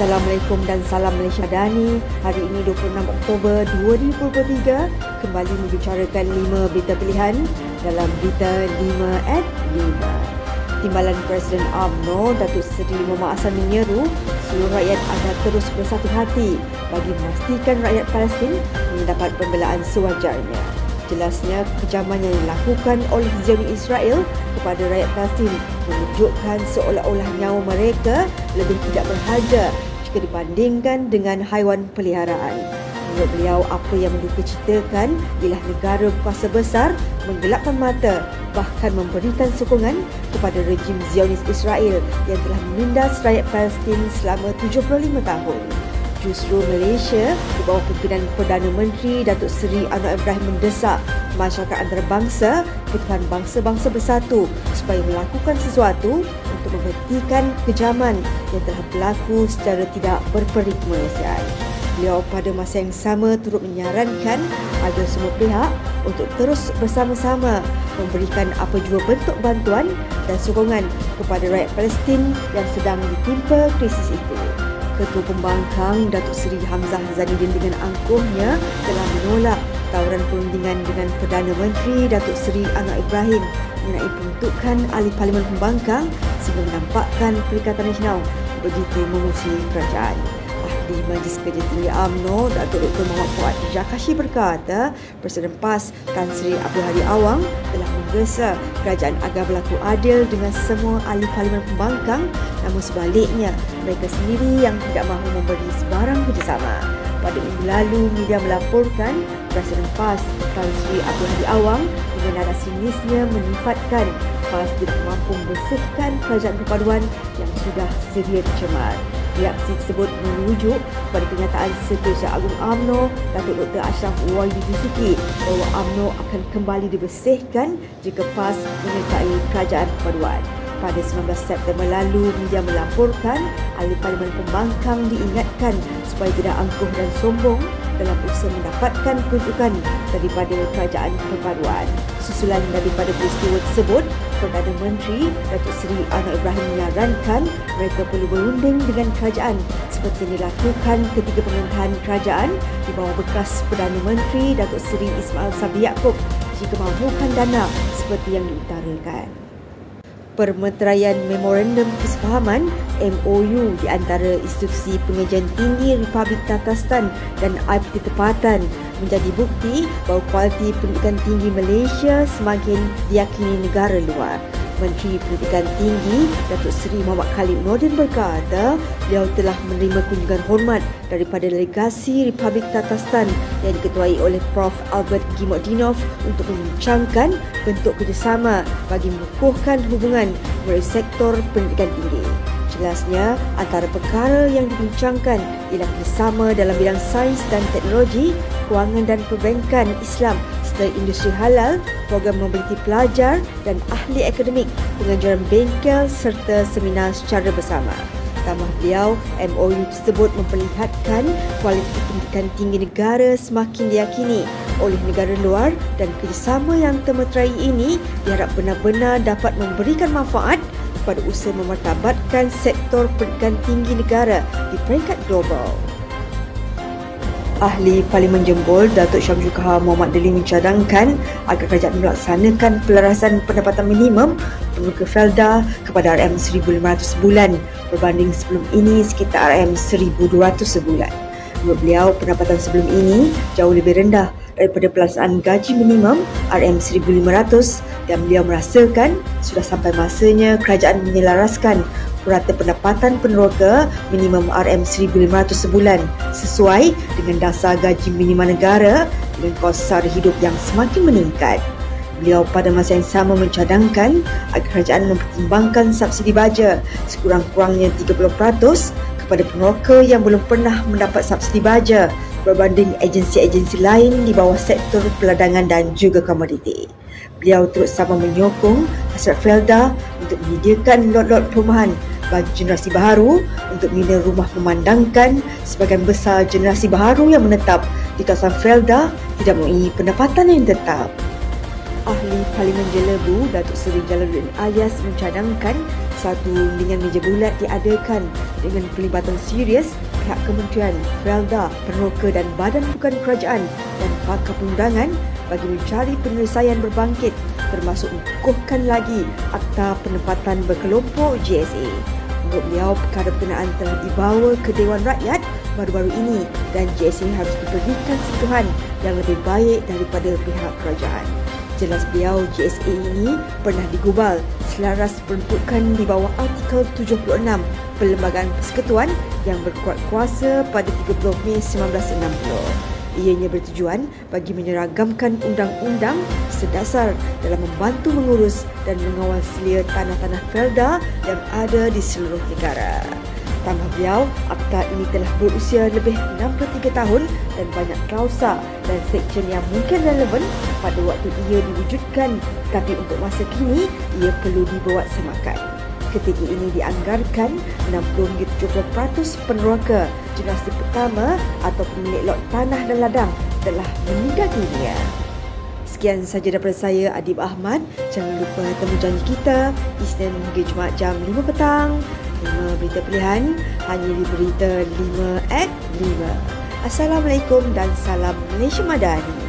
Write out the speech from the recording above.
Assalamualaikum dan salam Malaysia Dani. Hari ini 26 Oktober 2023 kembali membicarakan 5 berita pilihan dalam berita 5 at 5. Timbalan Presiden UMNO Datuk Seri Muhammad Hassan menyeru seluruh rakyat agar terus bersatu hati bagi memastikan rakyat Palestin mendapat pembelaan sewajarnya. Jelasnya kejaman yang dilakukan oleh Zionis Israel kepada rakyat Palestin menunjukkan seolah-olah nyawa mereka lebih tidak berharga jika dibandingkan dengan haiwan peliharaan. Menurut beliau, apa yang menduka citakan ialah negara kuasa besar menggelapkan mata bahkan memberikan sokongan kepada rejim Zionis Israel yang telah menindas rakyat Palestin selama 75 tahun. Justru Malaysia di bawah pimpinan Perdana Menteri Datuk Seri Anwar Ibrahim mendesak masyarakat antarabangsa ketuhan bangsa-bangsa bersatu supaya melakukan sesuatu menghentikan kejaman yang telah berlaku secara tidak berperik kemanusiaan. Beliau pada masa yang sama turut menyarankan agar semua pihak untuk terus bersama-sama memberikan apa jua bentuk bantuan dan sokongan kepada rakyat Palestin yang sedang ditimpa krisis itu. Ketua Pembangkang Datuk Seri Hamzah Zainudin dengan angkuhnya telah menolak tawaran perundingan dengan Perdana Menteri Datuk Seri Anwar Ibrahim mengenai peruntukan ahli Parlimen Pembangkang sehingga menampakkan Perikatan Nasional begitu memusuhi kerajaan. Ahli Majlis Kerja Tinggi UMNO Datuk Dr. Muhammad Fuad Jakashi berkata Presiden PAS Tan Sri Abdul Hadi Awang telah menggesa kerajaan agar berlaku adil dengan semua ahli Parlimen Pembangkang namun sebaliknya mereka sendiri yang tidak mahu memberi sebarang kerjasama. Pada minggu lalu, media melaporkan Presiden PAS Tan Sri Abdul Hadi Awang dengan nada sinisnya menyifatkan PAS tidak mampu membersihkan kerajaan perpaduan yang sudah sedia tercemar. Reaksi tersebut merujuk kepada kenyataan Setiausaha Agung AMNO Datuk Dr. Ashraf Wahidi Dusuki bahawa AMNO akan kembali dibersihkan jika PAS menyertai kerajaan perpaduan. Pada 19 September lalu, media melaporkan ahli Parlimen Pembangkang diingatkan supaya tidak angkuh dan sombong dalam usaha mendapatkan peruntukan daripada kerajaan perpaduan. Susulan daripada peristiwa tersebut, Perdana Menteri Datuk Seri Anwar Ibrahim menyarankan mereka perlu berunding dengan kerajaan seperti yang dilakukan ketika pemerintahan kerajaan di bawah bekas Perdana Menteri Datuk Seri Ismail Sabri Yaakob jika mahukan dana seperti yang diutarakan permeteraian Memorandum Kesepahaman MOU di antara institusi pengajian tinggi Republik Tatarstan dan IPT Tempatan menjadi bukti bahawa kualiti pendidikan tinggi Malaysia semakin diyakini negara luar. Menteri Pendidikan Tinggi Datuk Seri Muhammad Khalid Nordin berkata beliau telah menerima kunjungan hormat daripada delegasi Republik Tatarstan yang diketuai oleh Prof. Albert Gimodinov untuk membincangkan bentuk kerjasama bagi mengukuhkan hubungan melalui sektor pendidikan tinggi. Jelasnya, antara perkara yang dibincangkan ialah kerjasama dalam bidang sains dan teknologi, kewangan dan perbankan Islam serta industri halal, program mobiliti pelajar dan ahli akademik, pengajaran bengkel serta seminar secara bersama. Tambah beliau, MOU tersebut memperlihatkan kualiti pendidikan tinggi negara semakin diyakini oleh negara luar dan kerjasama yang termeterai ini diharap benar-benar dapat memberikan manfaat kepada usaha memartabatkan sektor pendidikan tinggi negara di peringkat global. Ahli Parlimen Jembul Datuk Syamsul Kahar Muhammad Deli mencadangkan agar kerajaan melaksanakan pelarasan pendapatan minimum peneruka Felda kepada RM1,500 sebulan berbanding sebelum ini sekitar RM1,200 sebulan. Menurut beliau, pendapatan sebelum ini jauh lebih rendah daripada pelaksanaan gaji minimum RM1,500 dan beliau merasakan sudah sampai masanya kerajaan menyelaraskan purata pendapatan peneroka minimum RM1,500 sebulan sesuai dengan dasar gaji minima negara dengan kos sara hidup yang semakin meningkat. Beliau pada masa yang sama mencadangkan agar kerajaan mempertimbangkan subsidi baja sekurang-kurangnya 30% kepada peneroka yang belum pernah mendapat subsidi baja berbanding agensi-agensi lain di bawah sektor peladangan dan juga komoditi. Beliau terus sama menyokong Hasrat Felda untuk menyediakan lot-lot perumahan bagi generasi baru untuk membina rumah memandangkan sebagian besar generasi baru yang menetap di kawasan Felda tidak mempunyai pendapatan yang tetap. Ahli Parlimen Jelebu Datuk Seri Jalaluddin Ayas mencadangkan satu dengan meja bulat diadakan dengan pelibatan serius pihak kementerian, Felda, Peneroka dan Badan Bukan Kerajaan dan pakar perundangan bagi mencari penyelesaian berbangkit termasuk mengukuhkan lagi Akta Penempatan Berkelompok GSA. Menurut beliau, perkara berkenaan telah dibawa ke Dewan Rakyat baru-baru ini dan GSA harus diberikan sentuhan yang lebih baik daripada pihak kerajaan. Jelas beliau GSA ini pernah digubal selaras peruntukan di bawah artikel 76 Perlembagaan Persekutuan yang berkuat kuasa pada 30 Mei 1960. Ianya bertujuan bagi menyeragamkan undang-undang sedasar dalam membantu mengurus dan mengawal selia tanah-tanah Felda yang ada di seluruh negara. Tambah beliau, akta ini telah berusia lebih 63 tahun dan banyak klausa dan seksyen yang mungkin relevan pada waktu ia diwujudkan tapi untuk masa kini ia perlu dibuat semakan. Ketika ini dianggarkan 60-70% peneroka generasi pertama atau pemilik lot tanah dan ladang telah meninggal dunia. Sekian sahaja daripada saya Adib Ahmad. Jangan lupa temu janji kita Isnin hingga Jumaat jam 5 petang 5 berita pilihan hanya di berita 5 at 5. Assalamualaikum dan salam Malaysia Madani.